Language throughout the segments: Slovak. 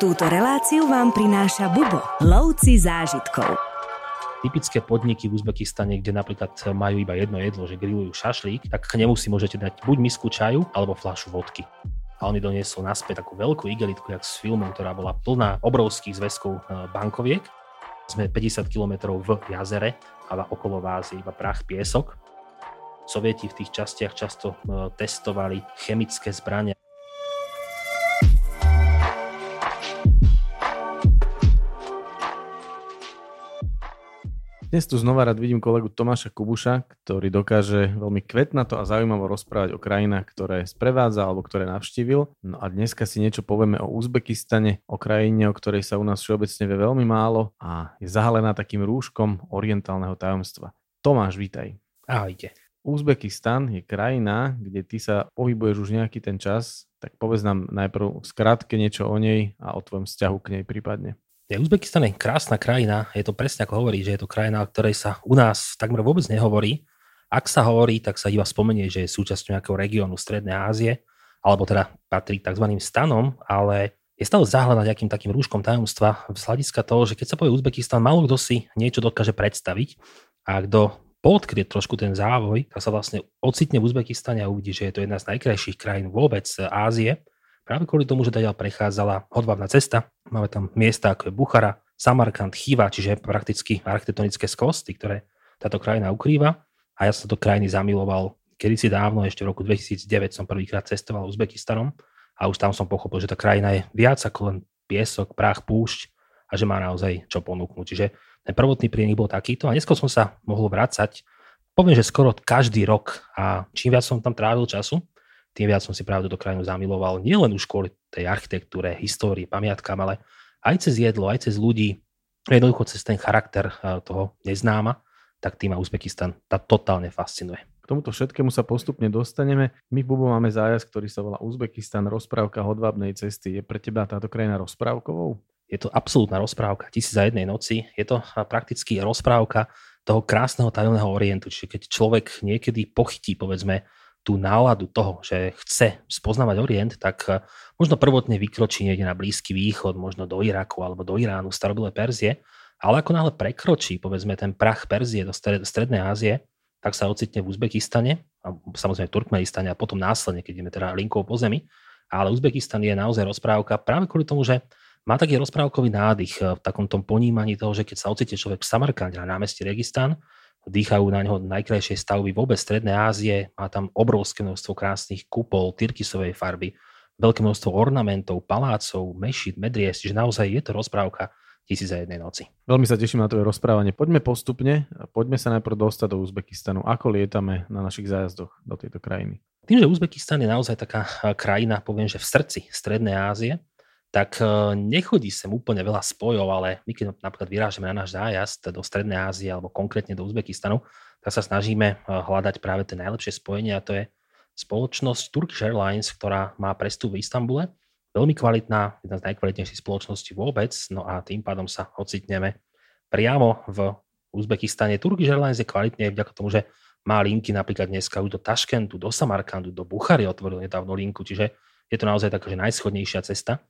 Túto reláciu vám prináša Bubo, lovci zážitkov. Typické podniky v Uzbekistane, kde napríklad majú iba jedno jedlo, že grillujú šašlík, tak k nemu si môžete dať buď misku čaju, alebo fľašu vodky. A on mi doniesol naspäť takú veľkú igelitku, jak s filmom, ktorá bola plná obrovských zväzkov e, bankoviek. Sme 50 km v jazere a okolo vás je iba prach, piesok. Sovieti v tých častiach často e, testovali chemické zbrania Dnes tu znova rád vidím kolegu Tomáša Kubuša, ktorý dokáže veľmi kvetnato a zaujímavo rozprávať o krajinách, ktoré sprevádza alebo ktoré navštívil. No a dneska si niečo povieme o Uzbekistane, o krajine, o ktorej sa u nás všeobecne vie veľmi málo a je zahalená takým rúškom orientálneho tajomstva. Tomáš, vítaj. Ahojte. Uzbekistan je krajina, kde ty sa pohybuješ už nejaký ten čas, tak povedz nám najprv skrátke niečo o nej a o tvojom vzťahu k nej prípadne. Uzbekistan je krásna krajina, je to presne ako hovorí, že je to krajina, o ktorej sa u nás takmer vôbec nehovorí. Ak sa hovorí, tak sa iba spomenie, že je súčasťou nejakého regiónu Strednej Ázie, alebo teda patrí k tzv. stanom, ale je stále zahľadať nejakým takým rúškom tajomstva z hľadiska toho, že keď sa povie Uzbekistan, málo kto si niečo dokáže predstaviť a kto podkrie trošku ten závoj, tak sa vlastne ocitne v Uzbekistane a uvidí, že je to jedna z najkrajších krajín vôbec Ázie Práve kvôli tomu, že teda prechádzala hodvábna cesta, máme tam miesta ako je Buchara, Samarkand, Chiva, čiže prakticky architektonické skosty, ktoré táto krajina ukrýva. A ja som do krajiny zamiloval kedysi dávno, ešte v roku 2009 som prvýkrát cestoval Uzbekistanom a už tam som pochopil, že tá krajina je viac ako len piesok, prach, púšť a že má naozaj čo ponúknuť. Čiže ten prvotný priemych bol takýto a neskôr som sa mohol vrácať, poviem, že skoro každý rok a čím viac som tam trávil času, tým viac som si práve do krajinu zamiloval nielen už kvôli tej architektúre, histórii, pamiatkám, ale aj cez jedlo, aj cez ľudí, jednoducho cez ten charakter eh, toho neznáma, tak tým ma Uzbekistan tá totálne fascinuje. K tomuto všetkému sa postupne dostaneme. My v Bubo máme zájazd, ktorý sa volá Uzbekistan, rozprávka hodvábnej cesty. Je pre teba táto krajina rozprávkovou? Je to absolútna rozprávka, tisíc za jednej noci. Je to eh, prakticky rozprávka toho krásneho tajomného orientu. Čiže keď človek niekedy pochytí, povedzme, tú náladu toho, že chce spoznávať Orient, tak eh, možno prvotne vykročí niekde na Blízky východ, možno do Iraku alebo do Iránu, starobylé Perzie, ale ako náhle prekročí, povedzme, ten prach Perzie do Strednej Ázie, tak sa ocitne v Uzbekistane, a samozrejme v Turkmenistane a potom následne, keď ideme teda linkou po zemi. Ale Uzbekistan je naozaj rozprávka práve kvôli tomu, že má taký rozprávkový nádych eh, v takom tom ponímaní toho, že keď sa ocitne človek v Samarkande na námestí Registan, dýchajú na ňo najkrajšie stavby vôbec Strednej Ázie, má tam obrovské množstvo krásnych kupol, tyrkisovej farby, veľké množstvo ornamentov, palácov, mešit, medries, čiže naozaj je to rozprávka tisíc za jednej noci. Veľmi sa teším na tvoje rozprávanie. Poďme postupne, poďme sa najprv dostať do Uzbekistanu. Ako lietame na našich zájazdoch do tejto krajiny? Tým, že Uzbekistan je naozaj taká krajina, poviem, že v srdci Strednej Ázie, tak e, nechodí sem úplne veľa spojov, ale my keď napríklad vyrážeme na náš zájazd do Strednej Ázie alebo konkrétne do Uzbekistanu, tak sa snažíme e, hľadať práve tie najlepšie spojenia a to je spoločnosť Turkish Airlines, ktorá má prestup v Istambule. Veľmi kvalitná, jedna z najkvalitnejších spoločností vôbec, no a tým pádom sa ocitneme priamo v Uzbekistane. Turkish Airlines je kvalitný aj vďaka tomu, že má linky napríklad dneska už do Taškentu, do Samarkandu, do Buchary otvoril nedávno linku, čiže je to naozaj taká, že najschodnejšia cesta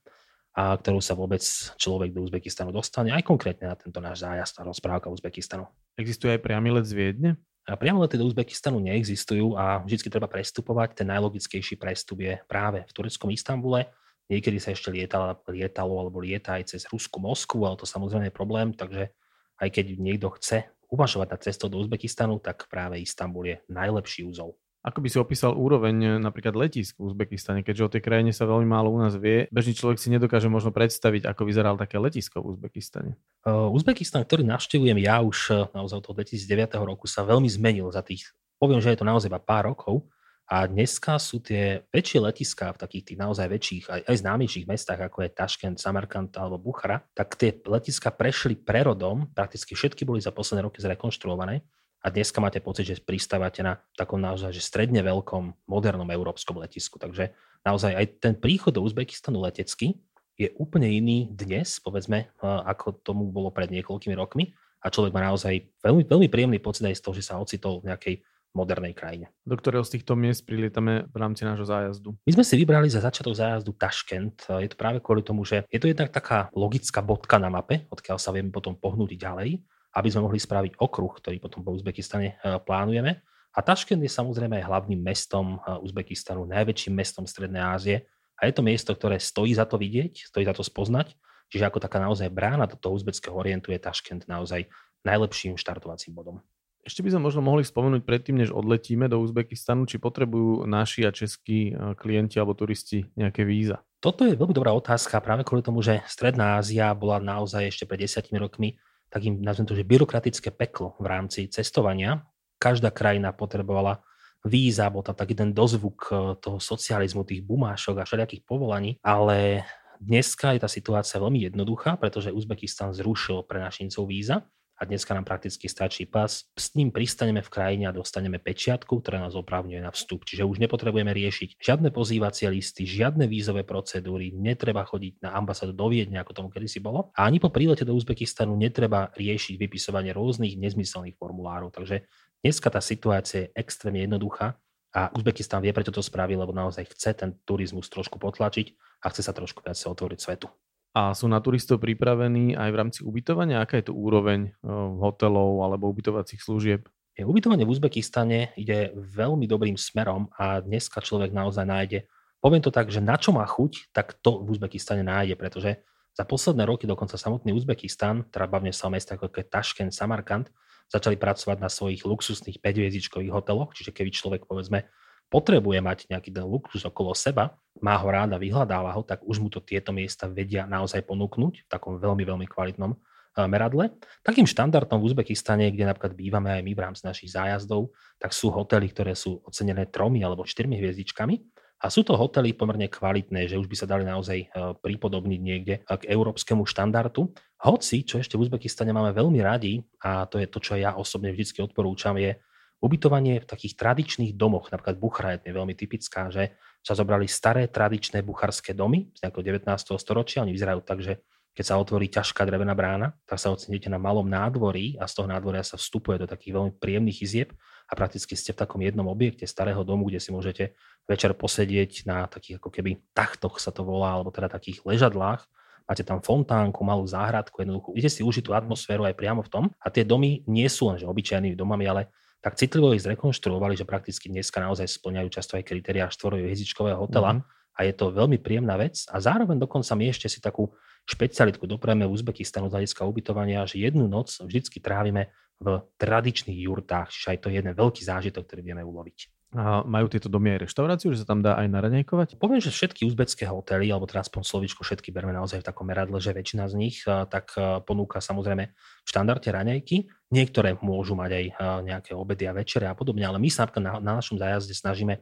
a ktorú sa vôbec človek do Uzbekistanu dostane, aj konkrétne na tento náš zájazd a rozprávka Uzbekistanu. Existuje aj priamy let z Viedne? A priamo lety do Uzbekistanu neexistujú a vždy treba prestupovať. Ten najlogickejší prestup je práve v tureckom Istambule. Niekedy sa ešte lietalo, lietalo alebo lieta aj cez Rusku Moskvu, ale to samozrejme je problém, takže aj keď niekto chce uvažovať na cestou do Uzbekistanu, tak práve Istanbul je najlepší úzol. Ako by si opísal úroveň eh, napríklad letisk v Uzbekistane, keďže o tej krajine sa veľmi málo u nás vie. Bežný človek si nedokáže možno predstaviť, ako vyzeral také letisko v Uzbekistane. Uh, Uzbekistan, ktorý navštevujem ja už uh, naozaj od toho 2009 roku, sa veľmi zmenil za tých, poviem, že je to naozaj iba pár rokov. A dneska sú tie väčšie letiská v takých tých naozaj väčších, aj, aj známejších mestách, ako je Taškent, Samarkand alebo Buchara, tak tie letiska prešli prerodom, prakticky všetky boli za posledné roky zrekonštruované a dneska máte pocit, že pristávate na takom naozaj že stredne veľkom modernom európskom letisku. Takže naozaj aj ten príchod do Uzbekistanu letecky je úplne iný dnes, povedzme, ako tomu bolo pred niekoľkými rokmi a človek má naozaj veľmi, veľmi príjemný pocit aj z toho, že sa ocitol v nejakej modernej krajine. Do ktorého z týchto miest prilietame v rámci nášho zájazdu? My sme si vybrali za začiatok zájazdu Taškent. Je to práve kvôli tomu, že je to jednak taká logická bodka na mape, odkiaľ sa vieme potom pohnúť ďalej, aby sme mohli spraviť okruh, ktorý potom po Uzbekistane e, plánujeme. A Taškent je samozrejme aj hlavným mestom e, Uzbekistanu, najväčším mestom Strednej Ázie. A je to miesto, ktoré stojí za to vidieť, stojí za to spoznať. Čiže ako taká naozaj brána do toho uzbeckého orientu je Taškent naozaj najlepším štartovacím bodom. Ešte by sme možno mohli spomenúť predtým, než odletíme do Uzbekistanu, či potrebujú naši a českí e, klienti alebo turisti nejaké víza. Toto je veľmi dobrá otázka práve kvôli tomu, že Stredná Ázia bola naozaj ešte pred desiatimi rokmi takým, nazvem to, že byrokratické peklo v rámci cestovania. Každá krajina potrebovala víza, bol tam taký ten dozvuk e, toho socializmu, tých bumášok a všelijakých povolaní, ale dneska je tá situácia veľmi jednoduchá, pretože Uzbekistan zrušil pre našincov víza a dneska nám prakticky stačí pas. S ním pristaneme v krajine a dostaneme pečiatku, ktorá nás oprávňuje na vstup. Čiže už nepotrebujeme riešiť žiadne pozývacie listy, žiadne vízové procedúry, netreba chodiť na ambasádu do Viedne, ako tomu kedysi bolo. A ani po prílete do Uzbekistanu netreba riešiť vypisovanie rôznych nezmyselných formulárov. Takže dneska tá situácia je extrémne jednoduchá a Uzbekistan vie, prečo to spravil, lebo naozaj chce ten turizmus trošku potlačiť a chce sa trošku viac otvoriť svetu. A sú na turistov pripravení aj v rámci ubytovania? Aká je to úroveň hotelov alebo ubytovacích služieb? Ubytovanie v Uzbekistane ide veľmi dobrým smerom a dneska človek naozaj nájde, poviem to tak, že na čo má chuť, tak to v Uzbekistane nájde, pretože za posledné roky dokonca samotný Uzbekistan, teda bavne sa o mestách ako je Taškent, Samarkand, začali pracovať na svojich luxusných 5 hoteloch, čiže keby človek povedzme potrebuje mať nejaký ten luxus okolo seba, má ho rád a vyhľadáva ho, tak už mu to tieto miesta vedia naozaj ponúknuť v takom veľmi, veľmi kvalitnom eh, meradle. Takým štandardom v Uzbekistane, kde napríklad bývame aj my v rámci našich zájazdov, tak sú hotely, ktoré sú ocenené tromi alebo štyrmi hviezdičkami. A sú to hotely pomerne kvalitné, že už by sa dali naozaj eh, pripodobniť niekde k európskemu štandardu. Hoci, čo ešte v Uzbekistane máme veľmi radi, a to je to, čo ja osobne vždy odporúčam, je Ubytovanie v takých tradičných domoch, napríklad Buchra je veľmi typická, že sa zobrali staré tradičné bucharské domy z nejakého 19. storočia. Oni vyzerajú tak, že keď sa otvorí ťažká drevená brána, tak sa oceníte na malom nádvorí a z toho nádvoria sa vstupuje do takých veľmi príjemných izieb a prakticky ste v takom jednom objekte starého domu, kde si môžete večer posedieť na takých ako keby tachtoch sa to volá, alebo teda takých ležadlách. Máte tam fontánku, malú záhradku, jednoducho. Idete si užiť tú atmosféru aj priamo v tom. A tie domy nie sú len že obyčajnými domami, ale tak citlivo ich zrekonštruovali, že prakticky dneska naozaj splňajú často aj kritériá štvorového hviezdičkového hotela mm-hmm. a je to veľmi príjemná vec a zároveň dokonca my ešte si takú špecialitku doprajeme Uzbekistanu z hľadiska ubytovania, že jednu noc vždycky trávime v tradičných jurtách, čiže aj to je jeden veľký zážitok, ktorý vieme uloviť. A majú tieto domy aj reštauráciu, že sa tam dá aj naraňajkovať? Poviem, že všetky uzbecké hotely, alebo teraz aspoň slovičko, všetky berme naozaj v takom meradle, že väčšina z nich tak ponúka samozrejme v štandarde raňajky. Niektoré môžu mať aj nejaké obedy a večere a podobne, ale my sa na, na našom zájazde snažíme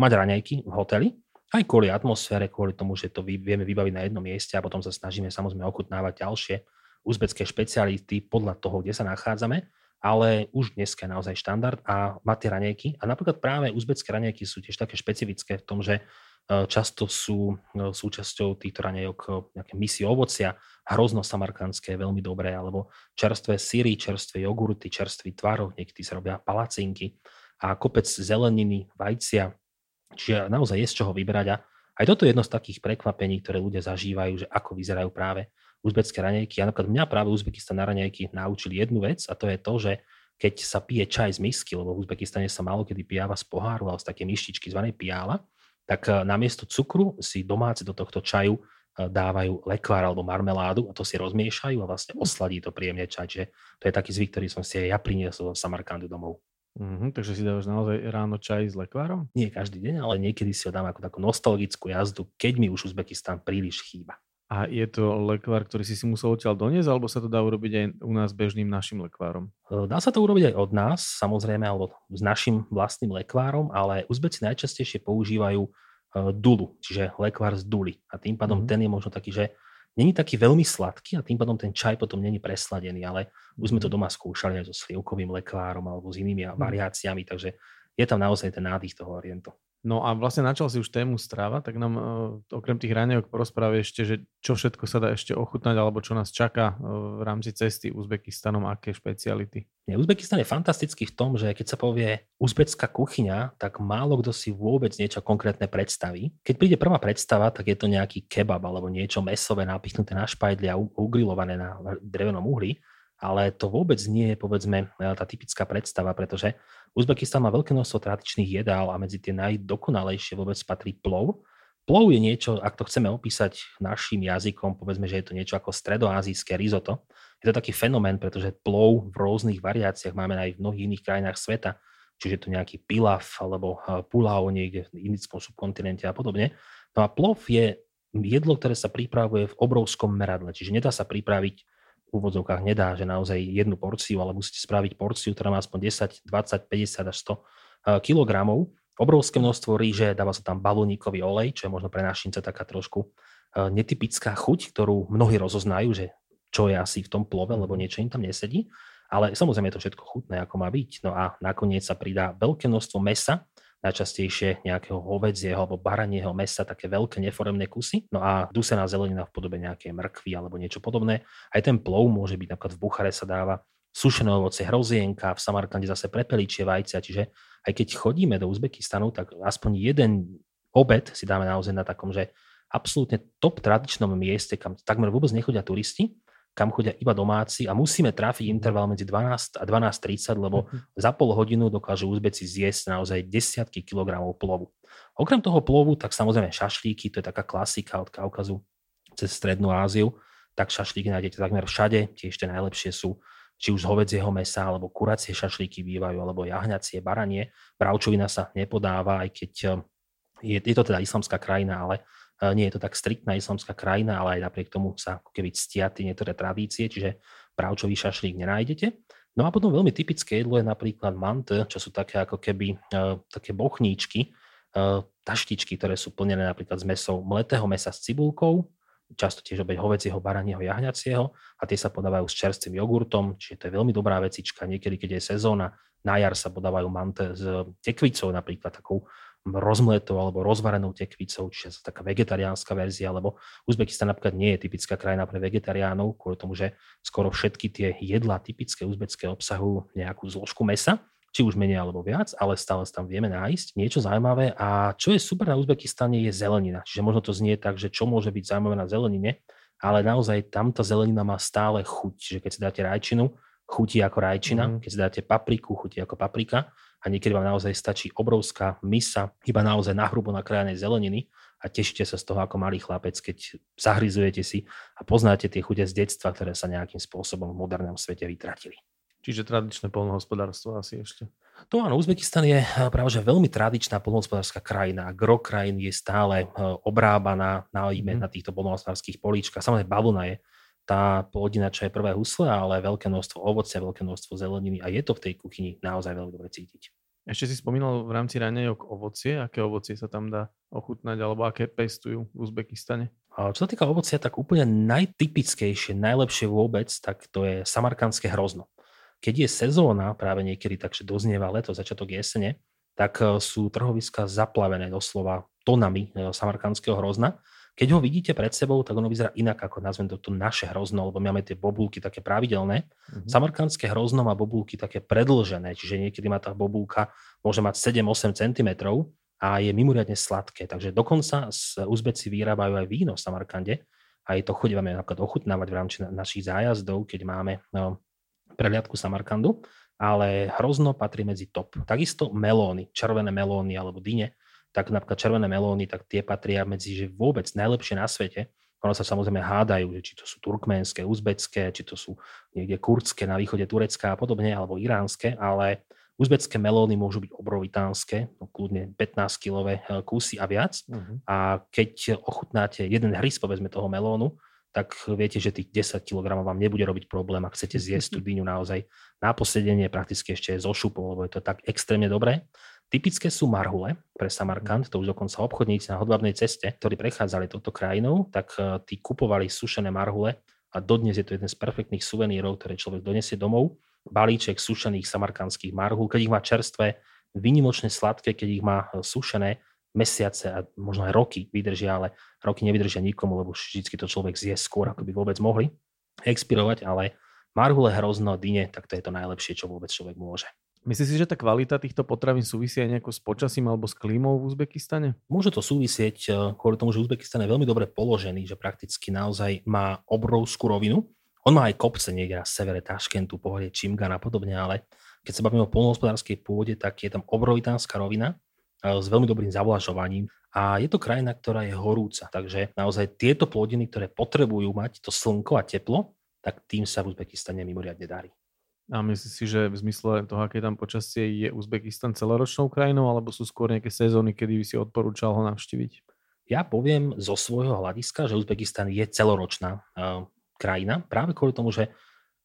mať raňajky v hoteli, aj kvôli atmosfére, kvôli tomu, že to vieme vybaviť na jednom mieste a potom sa snažíme samozrejme ochutnávať ďalšie uzbecké špeciality podľa toho, kde sa nachádzame ale už dneska je naozaj štandard a má tie ranejky. A napríklad práve uzbecké ranejky sú tiež také špecifické v tom, že e, často sú e, súčasťou týchto ranejok e, nejaké misie ovocia, hrozno samarkandské, veľmi dobré, alebo čerstvé syry, čerstvé jogurty, čerstvý tvarov, niekedy sa robia palacinky. A kopec zeleniny, vajcia, čiže naozaj je z čoho vybrať. A aj toto je jedno z takých prekvapení, ktoré ľudia zažívajú, že ako vyzerajú práve uzbecké raňajky. A napríklad mňa práve Uzbekistan na raňajky naučili jednu vec a to je to, že keď sa pije čaj z misky, lebo v Uzbekistane sa málo kedy pijava z poháru, ale z také myštičky zvanej pijála, tak eh, namiesto cukru si domáci do tohto čaju eh, dávajú lekvár alebo marmeládu a to si rozmiešajú a vlastne osladí to príjemne čaj. Čiže to je taký zvyk, ktorý som si aj ja priniesol z Samarkandu domov. Mm-hmm, takže si dávaš naozaj ráno čaj s lekvárom? Nie každý deň, ale niekedy si ho dám ako takú nostalgickú jazdu, keď mi už Uzbekistan príliš chýba. A je to lekvár, ktorý si si musel odtiaľ doniesť, alebo sa to dá urobiť aj u nás bežným našim lekvárom? Dá sa to urobiť aj od nás, samozrejme, alebo s našim vlastným lekvárom, ale Uzbeci najčastejšie používajú dulu, čiže lekvár z duly. A tým pádom mm-hmm. ten je možno taký, že není taký veľmi sladký a tým pádom ten čaj potom není presladený, ale už sme to mhm. doma skúšali aj so slivkovým lekvárom alebo s inými mm-hmm. variáciami, takže je tam naozaj ten nádych toho orientu. No a vlastne načal si už tému strava, tak nám uh, okrem tých raňajok porozprávaj ešte, že čo všetko sa dá ešte ochutnať, alebo čo nás čaká uh, v rámci cesty Uzbekistanom, aké špeciality. Uzbekistan je fantastický v tom, že keď sa povie uzbecká kuchyňa, tak málo kto si vôbec niečo konkrétne predstaví. Keď príde prvá predstava, tak je to nejaký kebab alebo niečo mesové napichnuté na špajdli a ugrilované na drevenom uhli ale to vôbec nie je, povedzme, tá typická predstava, pretože Uzbekistan má veľké množstvo tradičných jedál a medzi tie najdokonalejšie vôbec patrí plov. Plov je niečo, ak to chceme opísať našim jazykom, povedzme, že je to niečo ako stredoazijské risotto. Je to taký fenomén, pretože plov v rôznych variáciách máme aj v mnohých iných krajinách sveta, čiže je to nejaký pilaf alebo pulao niekde v indickom subkontinente a podobne. No a plov je jedlo, ktoré sa pripravuje v obrovskom meradle, čiže nedá sa pripraviť úvodzovkách nedá, že naozaj jednu porciu, ale musíte spraviť porciu, ktorá má aspoň 10, 20, 50 až 100 kg. Obrovské množstvo ríže, dáva sa tam balónikový olej, čo je možno pre našince taká trošku e, netypická chuť, ktorú mnohí rozoznajú, že čo je asi v tom plove, lebo niečo im tam nesedí. Ale samozrejme je to všetko chutné, ako má byť. No a nakoniec sa pridá veľké množstvo mesa, najčastejšie nejakého hovedzieho alebo baranieho mesa, také veľké neforemné kusy. No a dusená zelenina v podobe nejakej mrkvy alebo niečo podobné. Aj ten plov môže byť, napríklad v Buchare sa dáva sušené ovoce, hrozienka, v Samarkande zase prepeličie vajcia, čiže aj keď chodíme do Uzbekistanu, tak aspoň jeden obed si dáme naozaj na takom, že absolútne top tradičnom mieste, kam takmer vôbec nechodia turisti, kam chodia iba domáci a musíme trafiť interval medzi 12 a 12.30, lebo uh-huh. za pol hodinu dokážu Uzbeci zjesť naozaj desiatky kilogramov plovu. Okrem toho plovu, tak samozrejme šašlíky, to je taká klasika od Kaukazu cez Strednú Áziu, tak šašlíky nájdete takmer všade, tie najlepšie sú či už z hovedzieho mesa, alebo kuracie šašlíky bývajú, alebo jahňacie, baranie. Bravčovina sa nepodáva, aj keď eh, je, je to teda islamská krajina, ale nie je to tak striktná islamská krajina, ale aj napriek tomu sa ako keby ctia tie niektoré tradície, čiže právčový šašlík nenájdete. No a potom veľmi typické jedlo je napríklad mant, čo sú také ako keby uh, také bochníčky, uh, taštičky, ktoré sú plnené napríklad s mesou mletého mesa s cibulkou, často tiež obeď hovedzieho, baranieho, jahňacieho a tie sa podávajú s čerstvým jogurtom, čiže to je veľmi dobrá vecička. Niekedy, keď je sezóna, na jar sa podávajú mante s tekvicou, napríklad takou rozmletou alebo rozvarenou tekvicou, čiže taká vegetariánska verzia, lebo Uzbekistan napríklad nie je typická krajina pre vegetariánov, kvôli tomu, že skoro všetky tie jedlá typické uzbecké obsahujú nejakú zložku mesa, či už menej alebo viac, ale stále tam vieme nájsť niečo zaujímavé. A čo je super na Uzbekistane je zelenina. Čiže možno to znie tak, že čo môže byť zaujímavé na zelenine, ale naozaj tam tá zelenina má stále chuť. Čiže keď si dáte rajčinu, chutí ako rajčina, mm. keď si dáte papriku, chutí ako paprika a niekedy vám naozaj stačí obrovská misa, iba naozaj nahrubo nakrájanej zeleniny a tešíte sa z toho ako malý chlapec, keď zahryzujete si a poznáte tie chute z detstva, ktoré sa nejakým spôsobom v modernom svete vytratili. Čiže tradičné polnohospodárstvo asi ešte. To áno, Uzbekistan je eh, práve že veľmi tradičná polnohospodárska krajina. Gro krajín je stále eh, obrábaná najmä mm. na týchto polnohospodárských políčkach. Samozrejme, baluna je tá plodina, čo je prvé husle, ale veľké množstvo ovocia, veľké množstvo zeleniny a je to v tej kuchyni naozaj veľmi dobre cítiť. Ešte si spomínal v rámci raňajok ovocie. Aké ovocie sa tam dá ochutnať alebo aké pestujú v Uzbekistane? Čo sa týka ovocia, tak úplne najtypickejšie, najlepšie vôbec, tak to je samarkandské hrozno. Keď je sezóna, práve niekedy takže doznieva leto, začiatok jesene, tak e, sú trhoviska zaplavené doslova tonami e, samarkandského hrozna keď ho vidíte pred sebou, tak ono vyzerá inak ako nazvem to tu naše hrozno, lebo my máme tie bobulky také pravidelné. Mm-hmm. Samarkandské hrozno má bobulky také predlžené, čiže niekedy má tá bobulka, môže mať 7-8 cm a je mimoriadne sladké. Takže dokonca Uzbeci vyrábajú aj víno v Samarkande. Aj to chodíme napríklad ochutnávať v rámci našich zájazdov, keď máme no, prehliadku Samarkandu. Ale hrozno patrí medzi top. Takisto melóny, červené melóny alebo dyne tak napríklad červené melóny, tak tie patria medzi že vôbec najlepšie na svete. Ono sa samozrejme hádajú, či to sú turkménske, uzbecké, či to sú niekde kurdské na východe Turecka a podobne, alebo iránske, ale uzbecké melóny môžu byť obrovitánske, no kľudne 15-kilové eh, kusy a viac. Uh-huh. A keď ochutnáte jeden hrys, povedzme, toho melónu, tak viete, že tých 10 kg vám nebude robiť problém, ak chcete zjesť tú dyňu naozaj na posedenie, prakticky ešte so šupom, lebo je to tak extrémne dobré. Typické sú marhule pre Samarkand, to už dokonca obchodníci na hodlabnej ceste, ktorí prechádzali touto krajinou, tak e, tí kupovali sušené marhule a dodnes je to jeden z perfektných suvenírov, ktoré človek donesie domov. Balíček sušených samarkandských marhul, keď ich má čerstvé, vynimočne sladké, keď ich má e, sušené mesiace a možno aj roky vydržia, ale roky nevydržia nikomu, lebo vždy to človek zje skôr, ako by vôbec mohli expirovať, ale marhule, hrozno, dyne, tak to je to najlepšie, čo vôbec človek môže. Myslíš si, že tá kvalita týchto potravín súvisí aj nejako s počasím alebo s klímou v Uzbekistane? Môže to súvisieť eh, kvôli tomu, že Uzbekistan je veľmi dobre položený, že prakticky naozaj má obrovskú rovinu. On má aj kopce niekde na severe Taškentu, pohode Čimgan a podobne, ale keď sa bavíme o polnohospodárskej pôde, tak je tam obrovitánska rovina eh, s veľmi dobrým zavlažovaním a je to krajina, ktorá je horúca. Takže naozaj tieto plodiny, ktoré potrebujú mať to slnko a teplo, tak tým sa v Uzbekistane mimoriadne darí. A myslíš si, že v zmysle toho, aké tam počasie je Uzbekistan celoročnou krajinou, alebo sú skôr nejaké sezóny, kedy by si odporúčal ho navštíviť? Ja poviem zo svojho hľadiska, že Uzbekistan je celoročná uh, krajina, práve kvôli tomu, že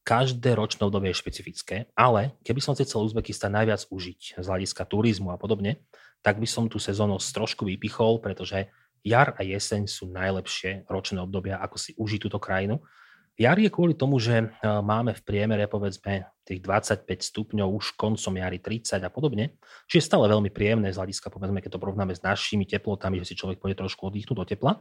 každé ročné obdobie je špecifické, ale keby som si chcel Uzbekistan najviac užiť z hľadiska turizmu a podobne, tak by som tú sezónu trošku vypichol, pretože jar a jeseň sú najlepšie ročné obdobia, ako si užiť túto krajinu Jar je kvôli tomu, že e, máme v priemere povedzme tých 25 stupňov už koncom jary 30 a podobne, čiže stále veľmi príjemné z hľadiska, povedzme, keď to porovnáme s našimi teplotami, že si človek pôjde trošku oddychnúť do tepla.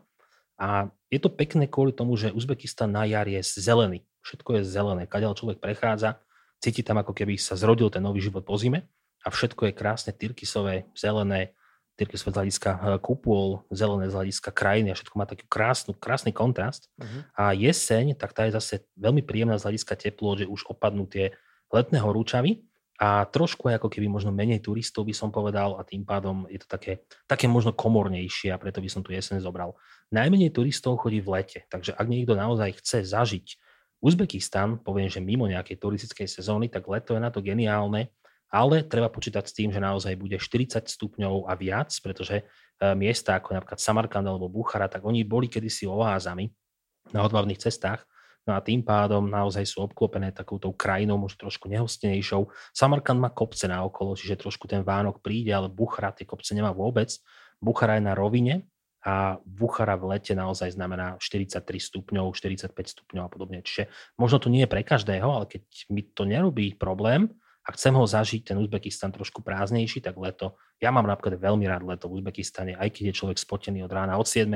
A je to pekné kvôli tomu, že Uzbekistan na jar je zelený. Všetko je zelené. Kadeľ človek prechádza, cíti tam ako keby sa zrodil ten nový život po zime a všetko je krásne tyrkisové, zelené, z hľadiska eh, kupôl, zelené z hľadiska krajiny a všetko má taký krásny, krásny kontrast. Uh-huh. A jeseň, tak tá je zase veľmi príjemná z hľadiska teplo, že už opadnú tie letné horúčavy a trošku ako keby možno menej turistov by som povedal a tým pádom je to také, také možno komornejšie a preto by som tu jeseň zobral. Najmenej turistov chodí v lete, takže ak niekto naozaj chce zažiť Uzbekistan, poviem, že mimo nejakej turistickej sezóny, tak leto je na to geniálne ale treba počítať s tým, že naozaj bude 40 stupňov a viac, pretože e, miesta ako napríklad Samarkand alebo Buchara, tak oni boli kedysi oázami na odbavných cestách, no a tým pádom naozaj sú obklopené takouto krajinou, možno trošku nehostenejšou. Samarkand má kopce na okolo, čiže trošku ten Vánok príde, ale Buchara tie kopce nemá vôbec. Buchara je na rovine a Buchara v lete naozaj znamená 43 stupňov, 45 stupňov a podobne. Čiže možno to nie je pre každého, ale keď mi to nerobí problém, a chcem ho zažiť, ten Uzbekistan trošku prázdnejší, tak leto. Ja mám napríklad veľmi rád leto v Uzbekistane, aj keď je človek spotený od rána od 7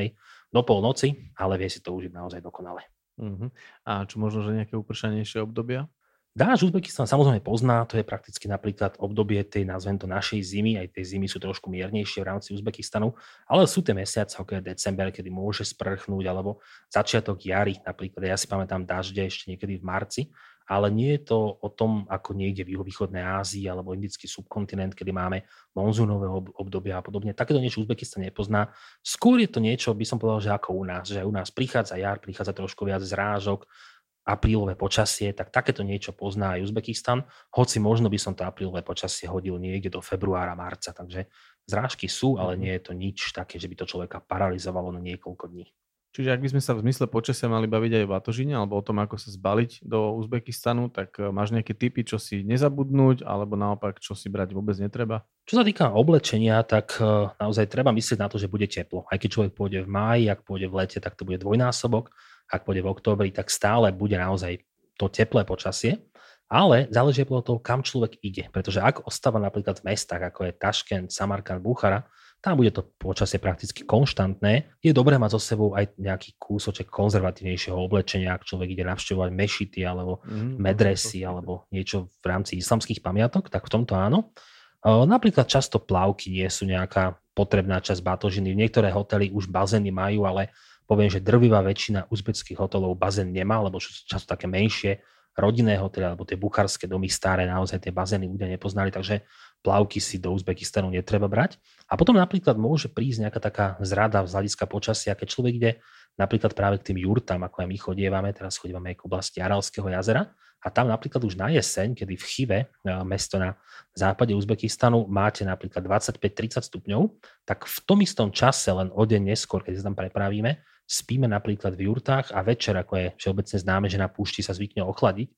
do polnoci, ale vie si to užiť naozaj dokonale. Uh-huh. A čo možno, že nejaké upršanejšie obdobia? Dáš Uzbekistan samozrejme pozná, to je prakticky napríklad obdobie tej, nazvem to, našej zimy, aj tie zimy sú trošku miernejšie v rámci Uzbekistanu, ale sú tie mesiace, ako je december, kedy môže sprchnúť, alebo začiatok jary, napríklad ja si pamätám dažde ešte niekedy v marci, ale nie je to o tom, ako niekde v juhovýchodnej Ázii alebo indický subkontinent, kedy máme monzúnové obdobia a podobne. Takéto niečo Uzbekistan nepozná. Skôr je to niečo, by som povedal, že ako u nás, že u nás prichádza jar, prichádza trošku viac zrážok, aprílové počasie, tak takéto niečo pozná aj Uzbekistan, hoci možno by som to aprílové počasie hodil niekde do februára, marca, takže zrážky sú, ale mhm. nie je to nič také, že by to človeka paralizovalo na niekoľko dní. Čiže ak by sme sa v zmysle počasia mali baviť aj o Batožine alebo o tom, ako sa zbaliť do Uzbekistanu, tak e, máš nejaké typy, čo si nezabudnúť alebo naopak, čo si brať vôbec netreba? Čo sa týka oblečenia, tak e, naozaj treba myslieť na to, že bude teplo. Aj keď človek pôjde v máji, ak pôjde v lete, tak to bude dvojnásobok. Ak pôjde v októbri, tak stále bude naozaj to teplé počasie. Ale záleží podľa toho, kam človek ide. Pretože ak ostáva napríklad v mestách, ako je Taškent, Samarkand, Buchara, tam bude to počasie prakticky konštantné. Je dobré mať so sebou aj nejaký kúsoček konzervatívnejšieho oblečenia, ak človek ide navštevovať mešity alebo mm, medresy alebo niečo v rámci islamských pamiatok, tak v tomto áno. Napríklad často plavky nie sú nejaká potrebná časť batožiny. Niektoré hotely už bazény majú, ale poviem, že drvivá väčšina uzbeckých hotelov bazén nemá, lebo sú často také menšie rodinné hotely alebo tie buchárske domy staré, naozaj tie bazény ľudia nepoznali, takže plavky si do Uzbekistanu netreba brať. A potom napríklad môže prísť nejaká taká zrada z hľadiska počasia, keď človek ide napríklad práve k tým jurtám, ako aj my chodievame, teraz chodívame aj k oblasti Aralského jazera, a tam napríklad už na jeseň, kedy v Chive, e, mesto na západe Uzbekistanu, máte napríklad 25-30 stupňov, tak v tom istom čase, len o deň neskôr, keď sa tam prepravíme, spíme napríklad v jurtách a večer, ako je všeobecne známe, že na púšti sa zvykne ochladiť,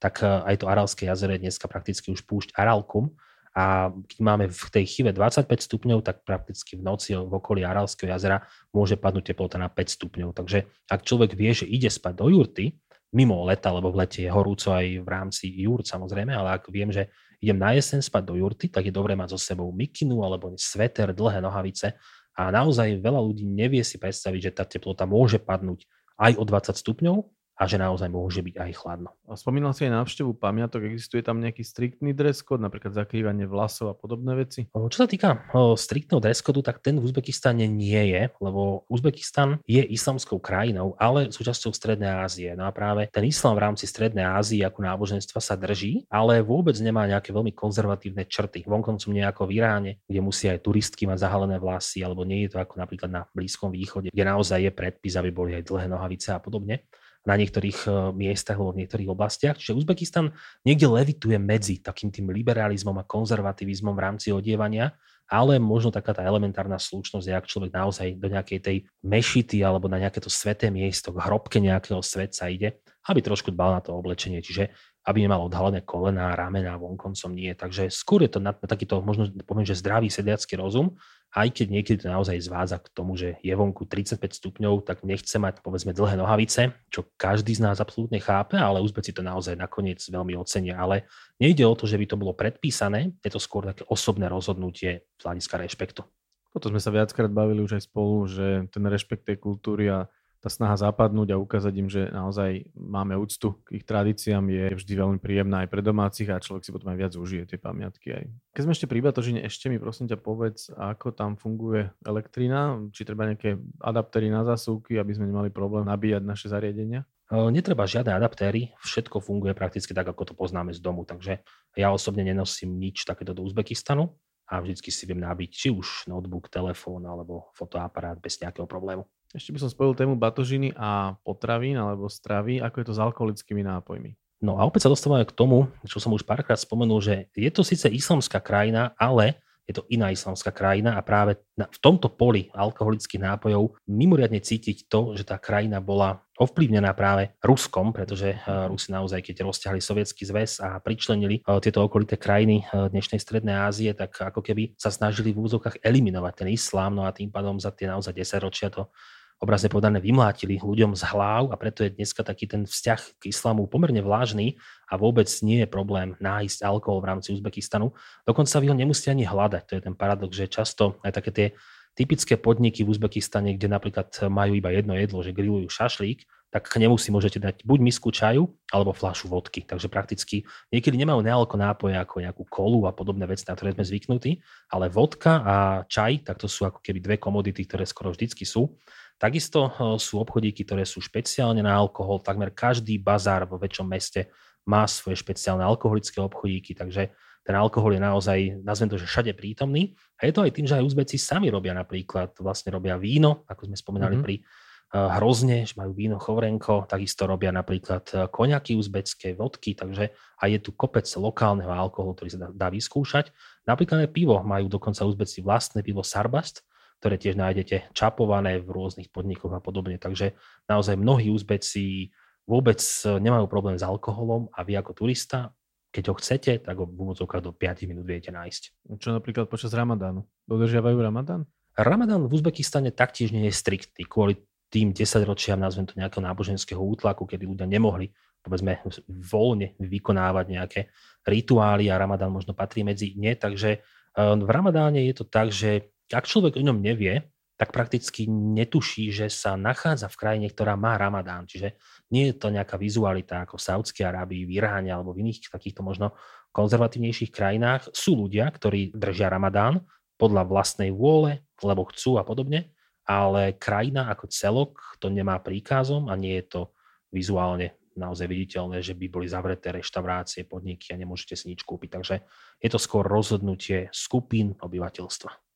tak e, aj to Aralské jazero je dneska prakticky už púšť Aralkum, a keď máme v tej chybe 25 stupňov, tak prakticky v noci v okolí Aralského jazera môže padnúť teplota na 5 stupňov. Takže ak človek vie, že ide spať do jurty, mimo leta, lebo v lete je horúco aj v rámci jurt samozrejme, ale ak viem, že idem na jeseň spať do jurty, tak je dobré mať so sebou mikinu alebo sveter, dlhé nohavice, A naozaj veľa ľudí nevie si predstaviť, že tá teplota môže padnúť aj o 20 stupňov a že naozaj môže byť aj chladno. A spomínal si aj návštevu pamiatok, existuje tam nejaký striktný dress code, napríklad zakrývanie vlasov a podobné veci? Čo sa týka striktného dress code, tak ten v Uzbekistane nie je, lebo Uzbekistan je islamskou krajinou, ale súčasťou Strednej Ázie. No a práve ten islám v rámci Strednej Ázie ako náboženstva sa drží, ale vôbec nemá nejaké veľmi konzervatívne črty. Vonkoncom nie ako v Iráne, kde musí aj turistky mať zahalené vlasy, alebo nie je to ako napríklad na Blízkom východe, kde naozaj je predpis, aby boli aj dlhé nohavice a podobne na niektorých eh, miestach alebo v niektorých oblastiach. Čiže Uzbekistan niekde levituje medzi takým tým liberalizmom a konzervativizmom v rámci odievania, ale možno taká tá elementárna slušnosť ak človek naozaj do nejakej tej mešity alebo na nejaké to sveté miesto, k hrobke nejakého svetca ide, aby trošku dbal na to oblečenie. Čiže aby nemal odhalené kolená, ramena, vonkoncom nie. Takže skôr je to na, takýto, možno poviem, že zdravý sedliacký rozum, aj keď niekedy to naozaj zvádza k tomu, že je vonku 35 stupňov, tak nechce mať povedzme dlhé nohavice, čo každý z nás absolútne chápe, ale Uzbeci to naozaj nakoniec veľmi ocenia. Ale nejde o to, že by to bolo predpísané, je to skôr také osobné rozhodnutie z hľadiska rešpektu. Toto sme sa viackrát bavili už aj spolu, že ten rešpekt tej kultúry a tá snaha zapadnúť a ukázať im, že naozaj máme úctu k ich tradíciám je vždy veľmi príjemná aj pre domácich a človek si potom aj viac užije tie pamiatky. Aj. Keď sme ešte pri Batožine, ešte mi prosím ťa povedz, ako tam funguje elektrina, či treba nejaké adaptery na zásuvky, aby sme nemali problém nabíjať naše zariadenia? Netreba žiadne adaptéry, všetko funguje prakticky tak, ako to poznáme z domu, takže ja osobne nenosím nič takéto do Uzbekistanu a vždycky si viem nabiť či už notebook, telefón alebo fotoaparát bez nejakého problému. Ešte by som spojil tému batožiny a potravín alebo stravy. Ako je to s alkoholickými nápojmi? No a opäť sa dostávame k tomu, čo som už párkrát spomenul, že je to síce islamská krajina, ale je to iná islamská krajina a práve na, v tomto poli alkoholických nápojov mimoriadne cítiť to, že tá krajina bola ovplyvnená práve Ruskom, pretože eh, Rusi naozaj, keď rozťahli sovietský zväz a pričlenili eh, tieto okolité krajiny eh, dnešnej Strednej Ázie, tak ako keby sa snažili v úzokách eliminovať ten islám, no a tým pádom za tie naozaj 10 ročia to obrazne povedané vymlátili ľuďom z hlav a preto je dneska taký ten vzťah k islamu pomerne vlážny a vôbec nie je problém nájsť alkohol v rámci Uzbekistanu. Dokonca vy ho nemusíte ani hľadať. To je ten paradox, že často aj také tie typické podniky v Uzbekistane, kde napríklad majú iba jedno jedlo, že grillujú šašlík, tak k nemu si môžete dať buď misku čaju alebo fľašu vodky. Takže prakticky niekedy nemajú nealko nápoje ako nejakú kolu a podobné veci, na ktoré sme zvyknutí, ale vodka a čaj, tak to sú ako keby dve komodity, ktoré skoro vždycky sú. Takisto eh, sú obchodíky, ktoré sú špeciálne na alkohol. Takmer každý bazár vo väčšom meste má svoje špeciálne alkoholické obchodíky, takže ten alkohol je naozaj, nazvem to, že všade prítomný. A je to aj tým, že aj Uzbeci sami robia napríklad, vlastne robia víno, ako sme spomenali mm-hmm. pri uh, hrozne, že majú víno chovrenko, takisto robia napríklad eh, koňaky uzbecké, vodky, takže aj je tu kopec lokálneho alkoholu, ktorý sa dá, dá vyskúšať. Napríklad aj pivo, majú dokonca Uzbeci vlastné pivo Sarbast, ktoré tiež nájdete čapované v rôznych podnikoch a podobne. Takže naozaj mnohí Uzbeci vôbec nemajú problém s alkoholom a vy ako turista, keď ho chcete, tak ho v úvodzovkách do 5 minút viete nájsť. Čo napríklad počas Ramadánu? Dodržiavajú Ramadán? Ramadán v Uzbekistane taktiež nie je striktný kvôli tým 10 ročiam, nazvem to nejakého náboženského útlaku, kedy ľudia nemohli povedzme voľne vykonávať nejaké rituály a Ramadán možno patrí medzi ne, takže eh, v Ramadáne je to tak, že ak človek o ňom nevie, tak prakticky netuší, že sa nachádza v krajine, ktorá má Ramadán. Čiže nie je to nejaká vizualita ako v Saudskej Arábii, v Iráne alebo v iných takýchto možno konzervatívnejších krajinách. Sú ľudia, ktorí držia Ramadán podľa vlastnej vôle, lebo chcú a podobne, ale krajina ako celok to nemá príkazom a nie je to vizuálne naozaj viditeľné, že by boli zavreté reštaurácie, podniky a nemôžete si nič kúpiť. Takže je to skôr rozhodnutie skupín obyvateľstva.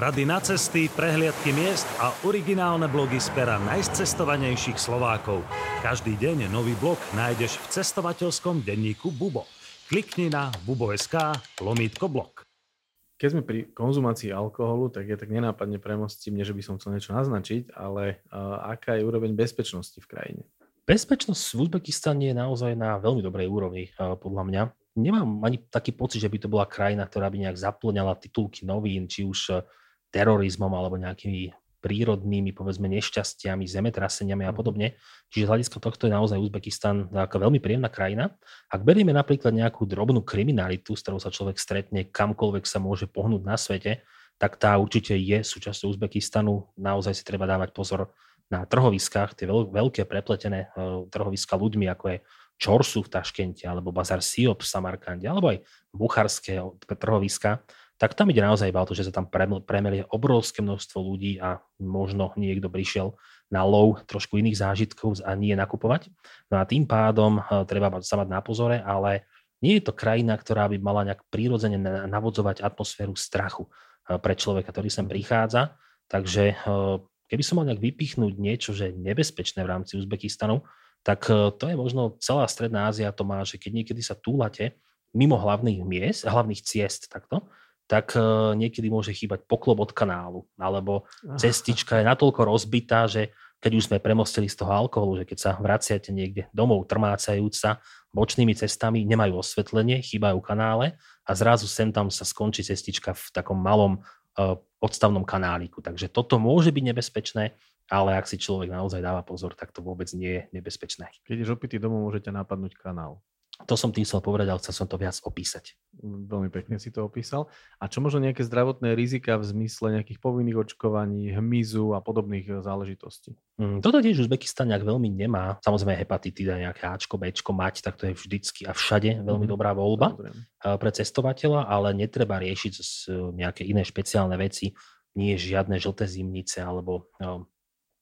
Rady na cesty, prehliadky miest a originálne blogy z pera najcestovanejších Slovákov. Každý deň nový blog nájdeš v cestovateľskom denníku Bubo. Klikni na bubo.sk lomítko blog. Keď sme pri konzumácii alkoholu, tak ja tak nenápadne premostím, nie že by som chcel niečo naznačiť, ale uh, aká je úroveň bezpečnosti v krajine? Bezpečnosť v Uzbekistane je naozaj na veľmi dobrej úrovni, uh, podľa mňa. Nemám ani taký pocit, že by to bola krajina, ktorá by nejak zaplňala titulky novín, či už terorizmom alebo nejakými prírodnými, povedzme, nešťastiami, zemetraseniami a mhm. podobne. Čiže z hľadiska tohto je naozaj Uzbekistan taká veľmi príjemná krajina. Ak berieme napríklad nejakú drobnú kriminalitu, s ktorou sa človek stretne, kamkoľvek sa môže pohnúť na svete, tak tá určite je súčasťou Uzbekistanu. Naozaj si treba dávať pozor na trhoviskách, tie veľké prepletené trhoviska ľuďmi, ako je Čorsu v Taškente, alebo Bazar Siop v Samarkande, alebo aj bucharské trhoviska, tak tam ide naozaj iba o to, že sa tam premelie obrovské množstvo ľudí a možno niekto prišiel na lov trošku iných zážitkov a nie nakupovať. No a tým pádom uh, treba sa mať na pozore, ale nie je to krajina, ktorá by mala nejak prírodzene navodzovať atmosféru strachu uh, pre človeka, ktorý sem prichádza. Takže uh, keby som mal nejak vypichnúť niečo, že je nebezpečné v rámci Uzbekistanu, tak to je možno celá Stredná Ázia to má, že keď niekedy sa túlate mimo hlavných miest, hlavných ciest takto, tak e, niekedy môže chýbať poklop od kanálu, alebo cestička je natoľko rozbitá, že keď už sme premostili z toho alkoholu, že keď sa vraciate niekde domov trmácajúc sa bočnými cestami, nemajú osvetlenie, chýbajú kanále a zrazu sem tam sa skončí cestička v takom malom uh, odstavnom kanáliku. Takže toto môže byť nebezpečné, ale ak si človek naozaj dáva pozor, tak to vôbec nie je nebezpečné. Keď ješ opitý domov, môžete napadnúť kanál. To som tým chcel povedať, ale chcel som to viac opísať. Veľmi pekne si to opísal. A čo možno nejaké zdravotné rizika v zmysle nejakých povinných očkovaní, hmyzu a podobných eh, záležitostí? Mm, toto tiež Uzbekistan nejak veľmi nemá. Samozrejme hepatitida, nejaké Ačko, Bčko mať, tak to je vždycky a všade veľmi mm, dobrá voľba samozrejme. Eh, pre cestovateľa, ale netreba riešiť nejaké iné špeciálne veci, nie žiadne žlté zimnice alebo eh,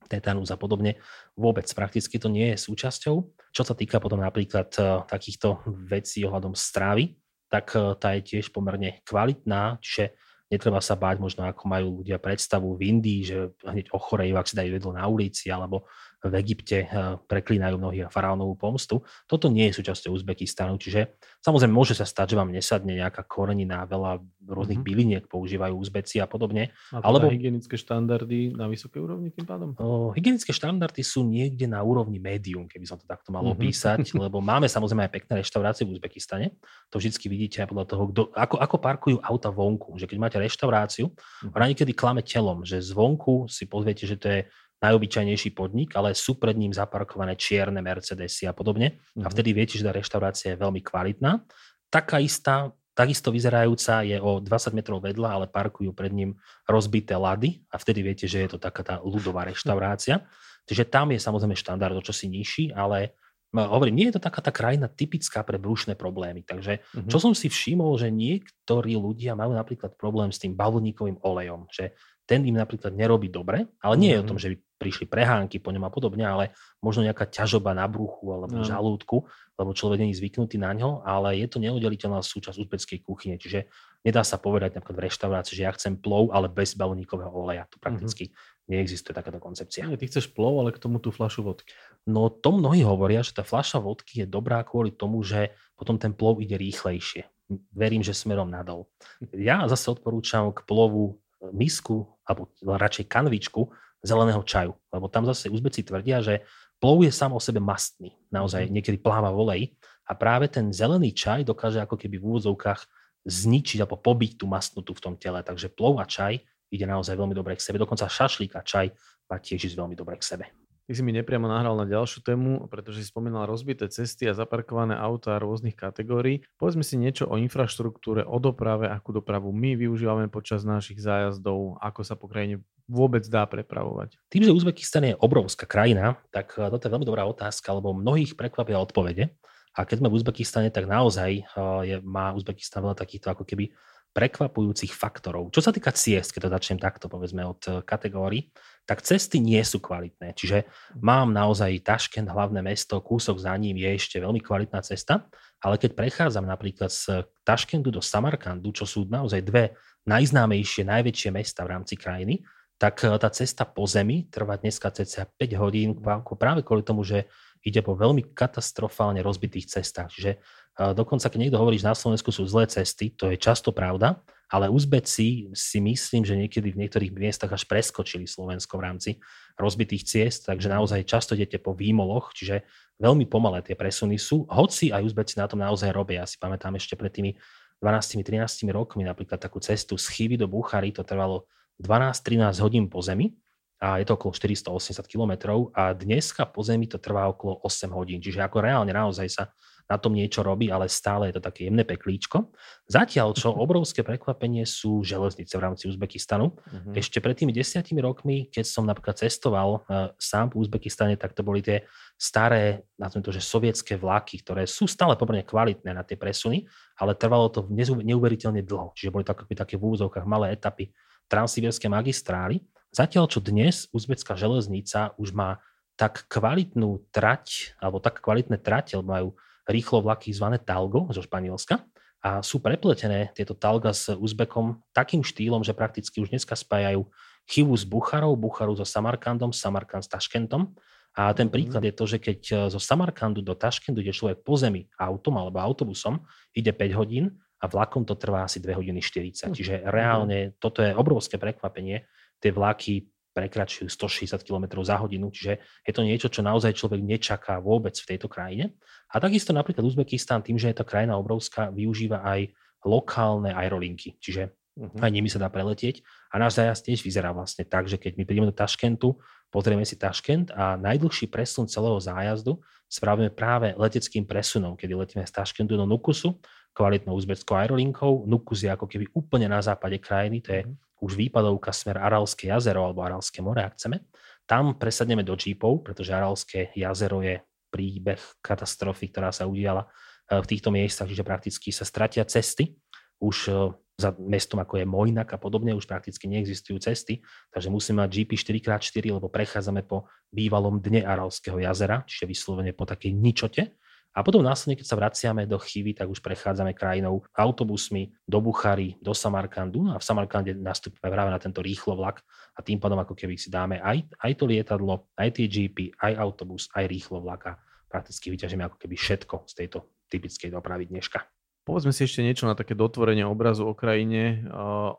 tetanus a podobne. Vôbec prakticky to nie je súčasťou. Čo sa týka potom napríklad uh, takýchto vecí ohľadom stravy, tak uh, tá je tiež pomerne kvalitná, čiže netreba sa báť možno ako majú ľudia predstavu v Indii, že hneď ochorejú, ak si dajú jedlo na ulici, alebo v Egypte eh, preklínajú mnohí faraónovú pomstu. Toto nie je súčasťou Uzbekistanu, čiže samozrejme môže sa stať, že vám nesadne nejaká korenina, veľa rôznych mm-hmm. byliniek používajú Uzbeci a podobne. A teda alebo hygienické štandardy na vysokej úrovni tým pádom? O, hygienické štandardy sú niekde na úrovni médium, keby som to takto mal mm-hmm. opísať, lebo máme samozrejme aj pekné reštaurácie v Uzbekistane. To vždy vidíte aj podľa toho, kdo, ako, ako parkujú auta vonku. Že keď máte reštauráciu, mm-hmm. ona niekedy klame telom, že zvonku si pozviete, že to je najobyčajnejší podnik, ale sú pred ním zaparkované čierne Mercedesy a podobne. Mm-hmm. A mhm. vtedy viete, že tá reštaurácia je veľmi kvalitná. Taká istá, takisto vyzerajúca je o 20 metrov vedľa, ale parkujú pred ním rozbité lady a vtedy viete, že je to taká tá ľudová reštaurácia. Čiže tam je samozrejme štandard o čosi nižší, ale no, hovorím, nie je to taká tá krajina typická pre brušné problémy. Takže mm-hmm. čo som si všimol, že niektorí ľudia majú napríklad problém s tým bavlníkovým olejom, že ten im napríklad nerobí dobre, ale nie je o tom, mhm. že by prišli prehánky po ňom a podobne, ale možno nejaká ťažoba na bruchu alebo no. žalúdku, lebo človek nie je zvyknutý na ňo, ale je to neudeliteľná súčasť uzbeckej kuchyne, čiže nedá sa povedať napríklad v reštaurácii, že ja chcem plov, ale bez bavlníkového oleja. To mhm. prakticky mm-hmm. neexistuje takáto koncepcia. Ty chceš plov, ale k tomu tú fľašu vodky. No to mnohí hovoria, že tá fľaša vodky je dobrá kvôli tomu, že potom ten plov ide rýchlejšie. Verím, že smerom nadol. Ja zase odporúčam k plovu misku, alebo radšej kanvičku zeleného čaju. Lebo tam zase Uzbeci tvrdia, že plov je sám o sebe mastný. Naozaj mm. niekedy pláva v oleji. A práve ten zelený čaj dokáže ako keby v úvodzovkách zničiť alebo pobiť tú mastnutu v tom tele. Takže plov a čaj ide naozaj veľmi dobre k sebe. Dokonca šašlík a čaj má tiež ísť veľmi dobre k sebe. Ty si mi nepriamo nahral na ďalšiu tému, pretože si spomínal rozbité cesty a zaparkované autá rôznych kategórií. Povedzme si niečo o infraštruktúre, o doprave, akú dopravu my využívame počas našich zájazdov, ako sa po krajine vôbec dá prepravovať. Tým, že Uzbekistan je obrovská krajina, tak eh, toto je veľmi dobrá otázka, lebo mnohých prekvapia odpovede. A keď sme v Uzbekistane, tak naozaj eh, je, má Uzbekistan veľa takýchto ako keby prekvapujúcich faktorov. Čo sa týka ciest, keď to začnem takto, povedzme od eh, kategórií, tak cesty nie sú kvalitné. Čiže mám naozaj Taškent, hlavné mesto, kúsok za ním je ešte veľmi kvalitná cesta, ale keď prechádzam napríklad z Taškentu do Samarkandu, čo sú naozaj dve najznámejšie, najväčšie mesta v rámci krajiny, tak eh, tá cesta po zemi trvá dneska cca 5 hodín, práve kvôli tomu, že ide po veľmi katastrofálne rozbitých cestách. Čiže eh, dokonca, keď niekto hovorí, že na Slovensku sú zlé cesty, to je často pravda, ale Uzbeci si myslím, že niekedy v niektorých miestach až preskočili Slovensko v rámci rozbitých ciest, takže naozaj často idete po výmoloch, čiže veľmi pomalé tie presuny sú, hoci aj Uzbeci na tom naozaj robia. Ja si pamätám ešte pred tými 12-13 rokmi napríklad takú cestu z Chivy do Buchary, to trvalo 12-13 hodín po zemi a je to okolo 480 km a dneska po Zemi to trvá okolo 8 hodín, čiže ako reálne naozaj sa na tom niečo robí, ale stále je to také jemné peklíčko. Zatiaľ, čo obrovské prekvapenie sú železnice v rámci Uzbekistanu. Uh-huh. Ešte pred tými desiatimi rokmi, keď som napríklad cestoval uh, sám v Uzbekistane, tak to boli tie staré, nazvime to, že sovietské vlaky, ktoré sú stále pomerne kvalitné na tie presuny, ale trvalo to neuveriteľne dlho. Čiže boli to také, v úzovkách malé etapy transsibirské magistrály. Zatiaľ, čo dnes uzbecká železnica už má tak kvalitnú trať, alebo tak kvalitné trate, majú rýchlo vlaky zvané Talgo zo Španielska a sú prepletené tieto Talga s Uzbekom takým štýlom, že prakticky už dneska spájajú Chivu s Bucharou, Bucharu so Samarkandom, Samarkand s Taškentom. A ten mhm. príklad je to, že keď e, zo Samarkandu do Taškentu ide človek po zemi autom alebo autobusom, ide 5 hodín a vlakom to trvá asi 2 hodiny 40. Mhm. Čiže reálne toto je obrovské prekvapenie. Tie vlaky prekračujú 160 km za hodinu, čiže je to niečo, čo naozaj človek nečaká vôbec v tejto krajine. A takisto napríklad Uzbekistán, tým, že je to krajina obrovská, využíva aj lokálne aerolinky, čiže uh-huh. aj nimi sa dá preletieť. A náš zajazd tiež vyzerá vlastne tak, že keď my prídeme do Taškentu, pozrieme si Taškent a najdlhší presun celého zájazdu spravíme práve leteckým presunom, kedy letíme z Taškentu do Nukusu, kvalitnou uzbeckou aerolinkou. Nukus je ako keby úplne na západe krajiny, to je uh-huh už výpadovka smer Aralské jazero alebo Aralské more, ak chceme. Tam presadneme do Jeepov, pretože Aralské jazero je príbeh katastrofy, ktorá sa udiala e, v týchto miestach, čiže prakticky sa stratia cesty. Už e, za mestom ako je Mojnak a podobne už prakticky neexistujú cesty, takže musíme mať GP 4x4, lebo prechádzame po bývalom dne Aralského jazera, čiže vyslovene po takej ničote a potom následne, keď sa vraciame do Chivy, tak už prechádzame krajinou autobusmi do Buchary, do Samarkandu. A v Samarkande nastupujeme práve na tento rýchlo vlak a tým pádom ako keby si dáme aj, aj to lietadlo, aj tie GP, aj autobus, aj rýchlo vlak a prakticky vyťažíme ako keby všetko z tejto typickej dopravy dneška. Povedzme si ešte niečo na také dotvorenie obrazu o krajine,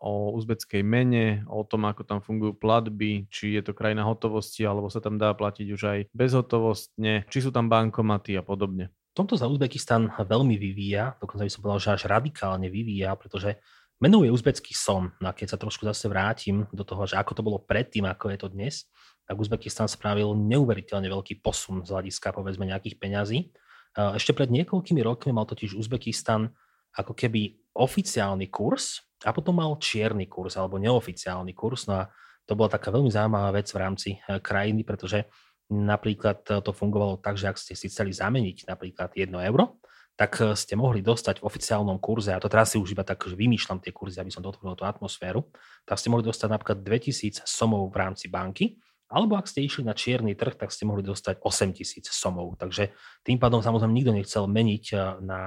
o uzbeckej mene, o tom, ako tam fungujú platby, či je to krajina hotovosti, alebo sa tam dá platiť už aj bezhotovostne, či sú tam bankomaty a podobne tomto sa Uzbekistan veľmi vyvíja, dokonca by som povedal, že až radikálne vyvíja, pretože menou je uzbecký som. No a keď sa trošku zase vrátim do toho, že ako to bolo predtým, ako je to dnes, tak Uzbekistan spravil neuveriteľne veľký posun z hľadiska povedzme nejakých peňazí. Ešte pred niekoľkými rokmi mal totiž Uzbekistan ako keby oficiálny kurz a potom mal čierny kurz alebo neoficiálny kurz. No a to bola taká veľmi zaujímavá vec v rámci eh, krajiny, pretože Napríklad e, to fungovalo tak, že ak ste si chceli zameniť napríklad 1 euro, tak e, ste mohli dostať v oficiálnom kurze, a to teraz si už iba tak, že vymýšľam tie kurzy, aby som dotvoril tú atmosféru, tak ste mohli dostať napríklad 2000 somov v rámci banky, alebo ak ste išli na čierny trh, tak ste mohli dostať 8000 somov. Takže tým pádom samozrejme nikto nechcel meniť e, na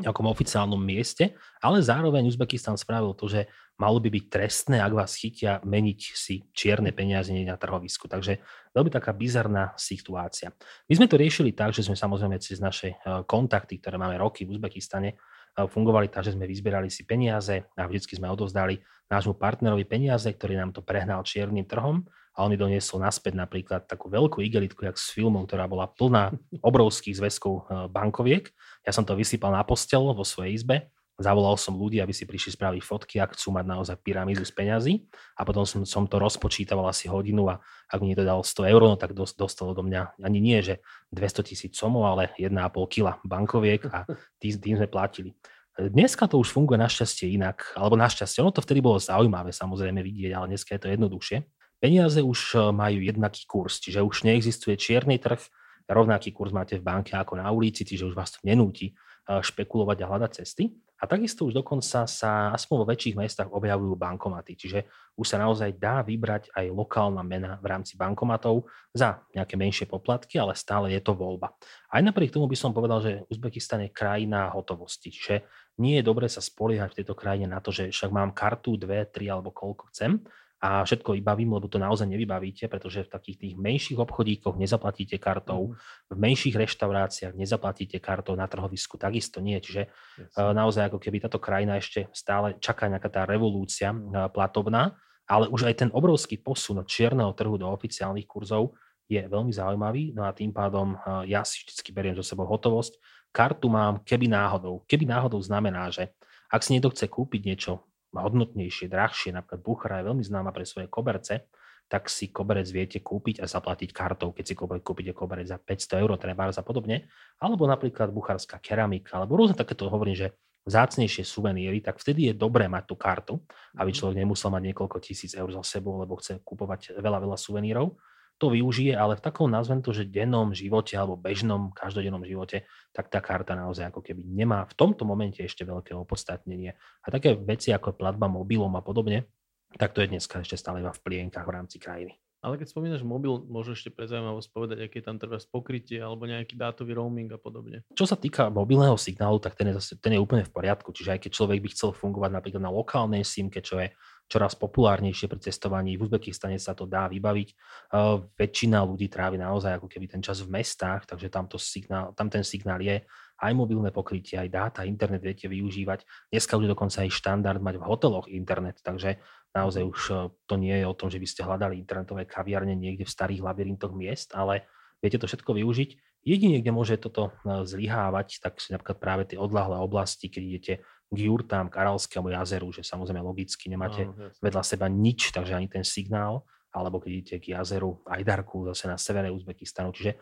nejakom oficiálnom mieste, ale zároveň Uzbekistan spravil to, že malo by byť trestné, ak vás chytia meniť si čierne peniaze na trhovisku. Takže veľmi taká bizarná situácia. My sme to riešili tak, že sme samozrejme cez naše eh, kontakty, ktoré máme roky v Uzbekistane, eh, fungovali tak, že sme vyzbierali si peniaze a vždycky sme odovzdali nášmu partnerovi peniaze, ktorý nám to prehnal čiernym trhom a on mi doniesol naspäť napríklad takú veľkú igelitku, jak s filmom, ktorá bola plná obrovských zväzkov eh, bankoviek. Ja som to vysypal na postel vo svojej izbe, zavolal som ľudí, aby si prišli spraviť fotky, ak chcú mať naozaj pyramídu z peňazí a potom som, som to rozpočítaval asi hodinu a ak mi to dal 100 eur, no tak dostalo do mňa ani nie, že 200 tisíc somov, ale 1,5 kila bankoviek a tým, tým sme platili. Dneska to už funguje našťastie inak, alebo našťastie, ono to vtedy bolo zaujímavé samozrejme vidieť, ale dneska je to jednoduchšie. Peniaze už e, majú jednaký kurz, čiže už neexistuje čierny trh, rovnaký kurz máte v banke ako na ulici, čiže už vás to nenúti e, špekulovať a hľadať cesty. A takisto už dokonca sa aspoň vo väčších mestách objavujú bankomaty, čiže už sa naozaj dá vybrať aj lokálna mena v rámci bankomatov za nejaké menšie poplatky, ale stále je to voľba. Aj napriek tomu by som povedal, že Uzbekistan je krajina hotovosti, čiže nie je dobre sa spoliehať v tejto krajine na to, že však mám kartu, dve, tri alebo koľko chcem, a všetko vybavím, lebo to naozaj nevybavíte, pretože v takých tých menších obchodíkoch nezaplatíte kartou, mhm. v menších reštauráciách nezaplatíte kartou, na trhovisku takisto nie. Čiže yes. Eh, naozaj ako keby táto krajina ešte stále čaká nejaká tá revolúcia eh, platovná, ale už aj ten obrovský posun od čierneho trhu do oficiálnych kurzov je veľmi zaujímavý, no a tým pádom eh, ja si vždy beriem zo sebou hotovosť. Kartu mám keby náhodou. Keby náhodou znamená, že ak si niekto chce kúpiť niečo hodnotnejšie, drahšie, napríklad Buchara je veľmi známa pre svoje koberce, tak si koberec viete kúpiť a zaplatiť kartou, keď si kúpite koberec za 500 eur, trebárs a podobne. Alebo napríklad buchárska keramika, alebo rôzne takéto hovorím, že vzácnejšie suveníry, tak vtedy je dobré mať tú kartu, aby mhm. človek nemusel mať niekoľko tisíc eur za sebou, lebo chce kupovať veľa, veľa suvenírov. To využije, ale v takom nazvem to, že dennom živote alebo bežnom každodennom živote, tak tá karta naozaj ako keby nemá v tomto momente ešte veľké opodstatnenie. A také veci ako platba mobilom a podobne, tak to je dneska ešte stále iba v plienkach v rámci krajiny. Ale keď spomínaš mobil, môžeš ešte pre zaujímavosť povedať, aké je tam treba pokrytie alebo nejaký dátový roaming a podobne. Čo sa týka mobilného signálu, tak ten je, zase, ten je úplne v poriadku. Čiže aj keď človek by chcel fungovať napríklad na lokálnej SIMke, čo je čoraz populárnejšie pri cestovaní. V Uzbekistane sa to dá vybaviť. Uh, väčšina ľudí trávi naozaj ako keby ten čas v mestách, takže tam, to signál, tam ten signál je aj mobilné pokrytie, aj dáta, internet viete využívať. Dneska už dokonca aj štandard mať v hoteloch internet, takže naozaj už e, to nie je o tom, že by ste hľadali internetové kaviarne niekde v starých labyrintoch miest, ale viete to všetko využiť. Jedine, kde môže toto e, zlyhávať, tak sú napríklad práve tie odlahlé oblasti, keď idete k jurtám, k Aralskému jazeru, že samozrejme logicky nemáte no, vedľa seba nič, takže ani ten signál, alebo keď idete k jazeru Ajdarku, zase na severe Uzbekistanu. Čiže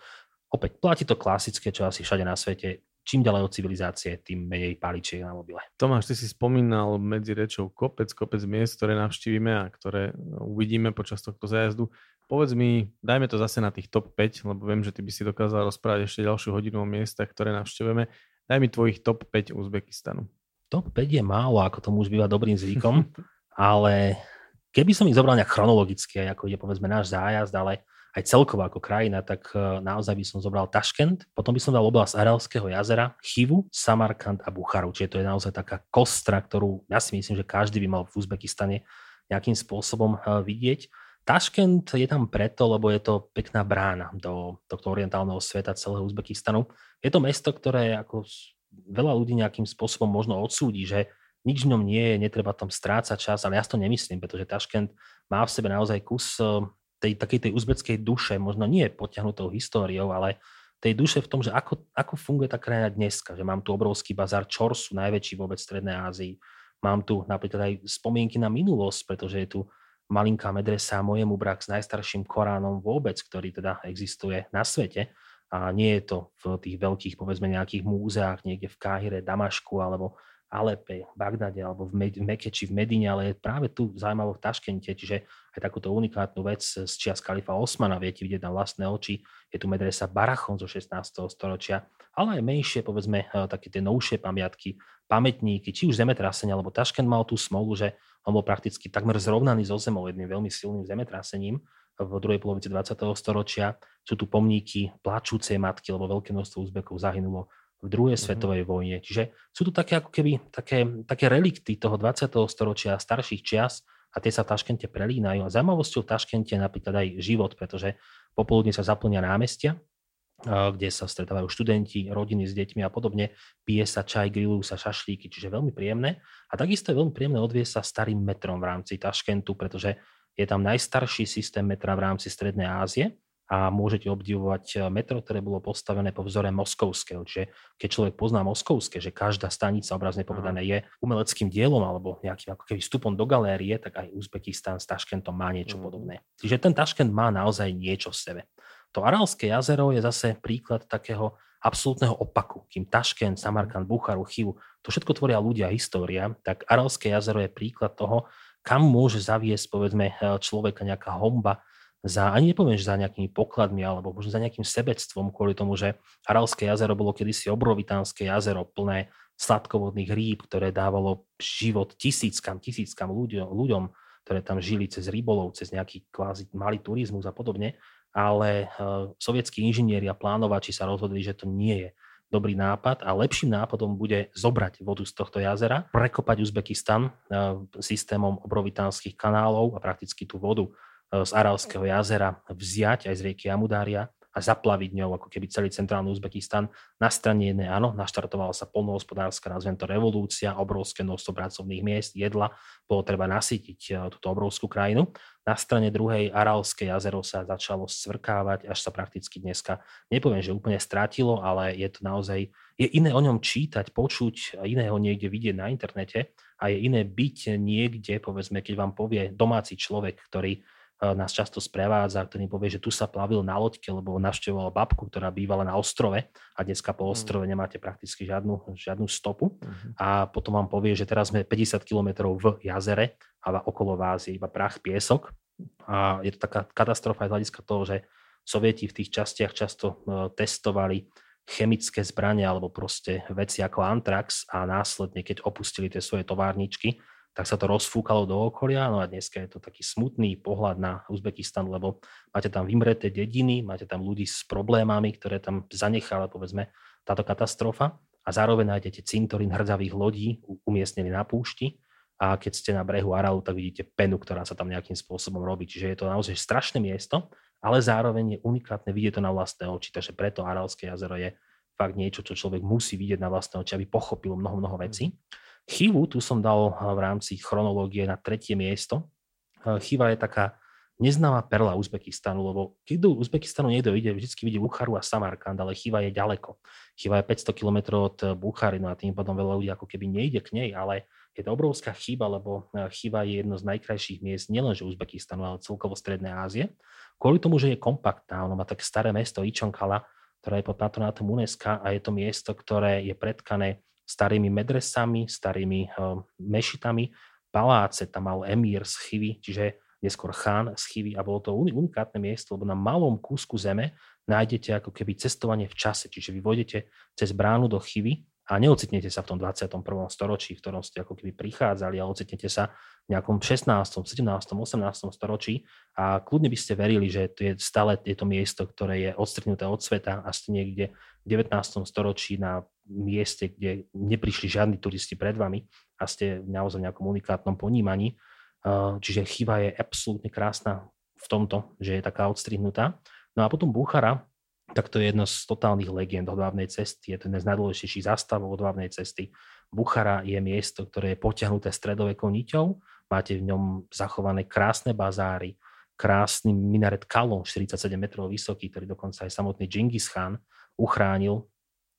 opäť platí to klasické, čo asi všade na svete, čím ďalej od civilizácie, tým menej paličiek na mobile. Tomáš, ty si spomínal medzi rečou kopec, kopec miest, ktoré navštívime a ktoré uvidíme počas tohto zájazdu. Povedz mi, dajme to zase na tých top 5, lebo viem, že ty by si dokázal rozprávať ešte ďalšiu hodinu o miestach, ktoré navštívime. Daj mi tvojich top 5 Uzbekistanu. Top 5 je málo, ako tomu už býva dobrým zvykom, ale keby som ich zobral nejak chronologicky, ako ide povedzme náš zájazd, ale aj celkovo ako krajina, tak e, naozaj by som zobral Taškent, potom by som dal oblasť Aralského jazera, Chivu, Samarkand a Bucharu. Čiže to je naozaj taká kostra, ktorú ja si myslím, že každý by mal v Uzbekistane nejakým spôsobom e, vidieť. Taškent je tam preto, lebo je to pekná brána do tohto orientálneho sveta celého Uzbekistanu. Je to mesto, ktoré ako veľa ľudí nejakým spôsobom možno odsúdi, že nič v ňom nie je, netreba tam strácať čas, ale ja to nemyslím, pretože Taškent má v sebe naozaj kus e, tej takej tej uzbeckej duše, možno nie potiahnutou históriou, ale tej duše v tom, že ako, ako funguje tá krajina dneska, že mám tu obrovský bazár Čorsu, najväčší vôbec v Strednej Ázii. Mám tu napríklad aj spomienky na minulosť, pretože je tu malinká medresa Mojemu brak s najstarším Koránom vôbec, ktorý teda existuje na svete. A nie je to v tých veľkých, povedzme, nejakých múzeách niekde v Káhire, Damašku alebo Alepe, Bagdade alebo v, Med- v Meke či v Medine, ale je práve tu zaujímavo v Taškente, čiže aj takúto unikátnu vec z čias kalifa Osmana viete vidieť na vlastné oči. Je tu medresa Barachon zo 16. storočia, ale aj menšie, povedzme, eh, také tie novšie pamiatky, pamätníky, či už zemetrasenia, lebo Taškent mal tú smolu, že on bol prakticky takmer zrovnaný so zemou jedným veľmi silným zemetrasením v druhej polovici 20. storočia. Sú tu pomníky plačúcej matky, lebo veľké množstvo Uzbekov zahynulo v druhej mm-hmm. svetovej vojne. Čiže sú tu také ako keby také, také relikty toho 20. storočia, starších čias a tie sa v Taškente prelínajú. A zaujímavosťou v Taškente je napríklad aj život, pretože popoludne sa zaplňa námestia, kde sa stretávajú študenti, rodiny s deťmi a podobne. Pije sa čaj, grillujú sa šašlíky, čiže veľmi príjemné. A takisto je veľmi príjemné odviesť sa starým metrom v rámci Taškentu, pretože je tam najstarší systém metra v rámci Strednej Ázie a môžete obdivovať eh, metro, ktoré bolo postavené po vzore moskovského. Čiže keď človek pozná moskovské, že každá stanica obrazne povedané je umeleckým dielom alebo nejakým ako keby vstupom do galérie, tak aj Uzbekistán s Taškentom má niečo mm. podobné. Čiže ten Taškent má naozaj niečo v sebe. To Aralské jazero je zase príklad takého absolútneho opaku. Kým Taškent, Samarkand, Bucharu, Chivu, to všetko tvoria ľudia, história, tak Aralské jazero je príklad toho, kam môže zaviesť povedzme eh, človeka nejaká homba, za, ani nepoviem, že za nejakými pokladmi alebo možno za nejakým sebectvom kvôli tomu, že Aralské jazero bolo kedysi obrovitánske jazero plné sladkovodných rýb, ktoré dávalo život tisíckam, tisíckam ľuďom, ľuďom, ktoré tam žili cez rybolov, cez nejaký kvázi malý turizmus a podobne, ale uh, sovietskí inžinieri a plánovači sa rozhodli, že to nie je dobrý nápad a lepším nápadom bude zobrať vodu z tohto jazera, prekopať Uzbekistan uh, systémom obrovitánskych kanálov a prakticky tú vodu z Aralského jazera vziať aj z rieky Amudária a zaplaviť ňou ako keby celý centrálny Uzbekistan. Na strane jednej áno, naštartovala sa polnohospodárska, nazvem to revolúcia, obrovské množstvo pracovných miest, jedla, bolo treba nasytiť e, túto obrovskú krajinu. Na strane druhej Aralské jazero sa začalo svrkávať, až sa prakticky dneska, nepoviem, že úplne strátilo, ale je to naozaj, je iné o ňom čítať, počuť, iné ho niekde vidieť na internete a je iné byť niekde, povedzme, keď vám povie domáci človek, ktorý nás často sprevádza, ktorý povie, že tu sa plavil na loďke, lebo navštevoval babku, ktorá bývala na ostrove a dneska po mhm. ostrove nemáte prakticky žiadnu, žiadnu stopu. Uh-huh. A potom vám povie, že teraz sme 50 km v jazere a okolo vás je iba prach, piesok. A je to taká katastrofa aj z hľadiska toho, že Sovieti v tých častiach často testovali chemické zbranie alebo proste veci ako Antrax a následne, keď opustili tie svoje továrničky, tak sa to rozfúkalo do okolia. No a dneska je to taký smutný pohľad na Uzbekistan, lebo máte tam vymreté dediny, máte tam ľudí s problémami, ktoré tam zanechala, povedzme, táto katastrofa a zároveň nájdete cintorín hrdzavých lodí umiestnený na púšti a keď ste na brehu Aralu, tak vidíte penu, ktorá sa tam nejakým spôsobom robí. Čiže je to naozaj strašné miesto, ale zároveň je unikátne vidieť to na vlastné oči, takže preto Aralské jazero je fakt niečo, čo človek musí vidieť na vlastné oči, aby pochopil mnoho, mnoho vecí. Chivu tu som dal v rámci chronológie na tretie miesto. Chiva je taká neznáma perla Uzbekistanu, lebo keď do Uzbekistanu niekto ide, vždy vidí Bucharu a Samarkand, ale Chiva je ďaleko. Chiva je 500 km od Buchary, no a tým potom veľa ľudí ako keby nejde k nej, ale je to obrovská chyba, lebo Chiva je jedno z najkrajších miest nielenže Uzbekistanu, ale celkovo Strednej Ázie. Kvôli tomu, že je kompaktná, ono má také staré mesto Ičonkala, ktoré je pod patronátom UNESCO a je to miesto, ktoré je predkané starými medresami, starými uh, mešitami, paláce, tam mal emír z Chivy, čiže neskôr chán z Chivy a bolo to unikátne miesto, lebo na malom kúsku zeme nájdete ako keby cestovanie v čase, čiže vy vôjdete cez bránu do Chivy a neocitnete sa v tom 21. storočí, v ktorom ste ako keby prichádzali, ale ocitnete sa v nejakom 16., 17., 18. storočí a kľudne by ste verili, že to je stále je to miesto, ktoré je odstrihnuté od sveta a ste niekde v 19. storočí na mieste, kde neprišli žiadni turisti pred vami a ste naozaj v nejakom unikátnom ponímaní. Čiže chyba je absolútne krásna v tomto, že je taká odstrihnutá. No a potom Buchara, tak to je jedno z totálnych legend hodvábnej cesty, je to jeden z najdôležitejších zastavov hodvábnej cesty. Buchara je miesto, ktoré je potiahnuté stredovekou niťou, máte v ňom zachované krásne bazáry, krásny minaret Kalon, 47 metrov vysoký, ktorý dokonca aj samotný Genghis Khan uchránil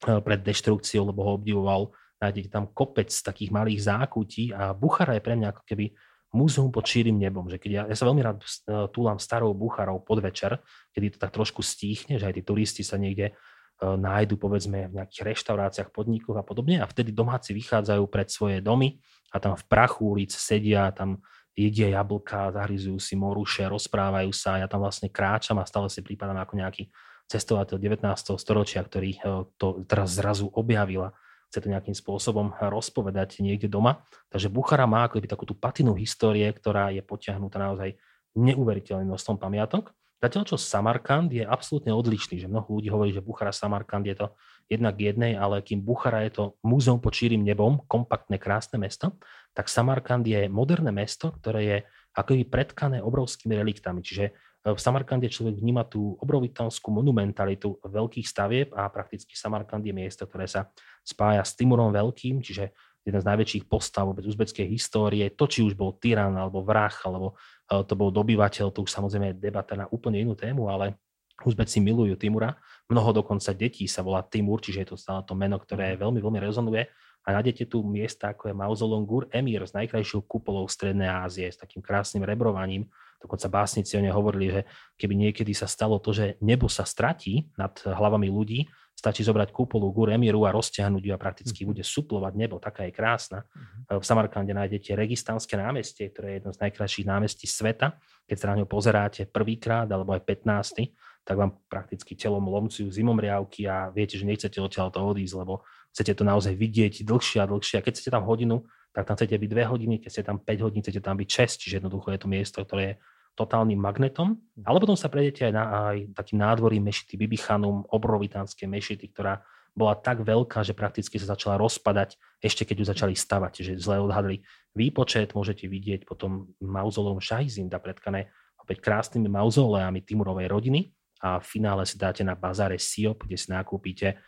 pred deštrukciou, lebo ho obdivoval. Nájdete tam kopec takých malých zákutí a Buchara je pre mňa ako keby múzeum pod šírim nebom, že keď ja, ja sa veľmi rád e, túlam starou Bucharou podvečer, kedy to tak trošku stíchne, že aj tí turisti sa niekde nájdu povedzme v nejakých reštauráciách, podnikoch a podobne a vtedy domáci vychádzajú pred svoje domy a tam v prachu ulic sedia, tam jedia jablka, zahryzujú si moruše, rozprávajú sa, ja tam vlastne kráčam a stále si prípadám ako nejaký cestovateľ 19. storočia, ktorý uh, to teraz zrazu objavila chce to nejakým spôsobom rozpovedať niekde doma. Takže Buchara má akoby takú tú patinu histórie, ktorá je potiahnutá naozaj neuveriteľným množstvom pamiatok. Zatiaľ, čo Samarkand je absolútne odlišný, že mnoho ľudí hovorí, že Buchara Samarkand je to jednak jednej, ale kým Buchara je to múzeum pod šírim nebom, kompaktné, krásne mesto, tak Samarkand je moderné mesto, ktoré je akoby predkané obrovskými reliktami. Čiže v Samarkande človek vníma tú obrovitanskú monumentalitu veľkých stavieb a prakticky Samarkand je miesto, ktoré sa spája s Timurom Veľkým, čiže jeden z najväčších postav vôbec uzbeckej histórie. To, či už bol tyran, alebo vrah, alebo e, to bol dobyvateľ, to už samozrejme je debata na úplne inú tému, ale Uzbeci milujú Timura. Mnoho dokonca detí sa volá Timur, čiže je to stále to meno, ktoré veľmi, veľmi rezonuje. A nájdete tu miesta, ako je Mauzolong Gur Emir s najkrajšou kupolou Strednej Ázie, s takým krásnym rebrovaním, Dokonca básnici o nej hovorili, že keby niekedy sa stalo to, že nebo sa stratí nad hlavami ľudí, stačí zobrať kúpolu Gur Emiru a rozťahnuť ju a prakticky mhm. bude suplovať nebo. Taká je krásna. Mhm. V Samarkande nájdete Registánske námestie, ktoré je jedno z najkrajších námestí sveta. Keď sa na ňo pozeráte prvýkrát alebo aj 15 tak vám prakticky telom lomcujú zimomriavky a viete, že nechcete odtiaľ to odísť, lebo chcete to naozaj vidieť dlhšie a dlhšie. A keď ste tam hodinu, tak tam chcete byť 2 hodiny, keď ste tam 5 hodín, chcete tam byť 6, čiže jednoducho je to miesto, ktoré je totálnym magnetom, mhm. ale potom sa prejdete aj na aj takým nádvorím mešity Bibichanum, obrovitánskej mešity, ktorá bola tak veľká, že prakticky sa začala rozpadať, ešte keď ju začali stavať, že zle odhadli výpočet, môžete vidieť potom mauzolom Šajzinda predkané opäť krásnymi mauzoleami Timurovej rodiny a v finále si dáte na bazáre Siop, kde si nakúpite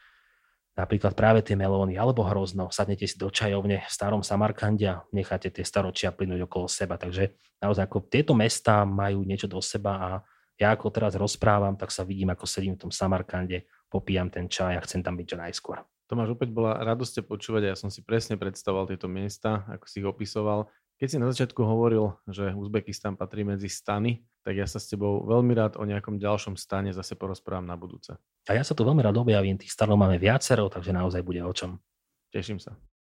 napríklad práve tie melóny alebo hrozno, sadnete si do čajovne v starom Samarkande a necháte tie staročia plynúť okolo seba. Takže naozaj ako tieto mesta majú niečo do seba a ja ako teraz rozprávam, tak sa vidím, ako sedím v tom Samarkande, popíjam ten čaj a chcem tam byť čo najskôr. Tomáš, opäť bola radosť počúvať a ja som si presne predstavoval tieto miesta, ako si ich opisoval. Keď si na začiatku hovoril, že Uzbekistan patrí medzi stany, tak ja sa s tebou veľmi rád o nejakom ďalšom stane zase porozprávam na budúce. A ja sa tu veľmi rád objavím, tých stanov máme viacero, takže naozaj bude o čom. Teším sa.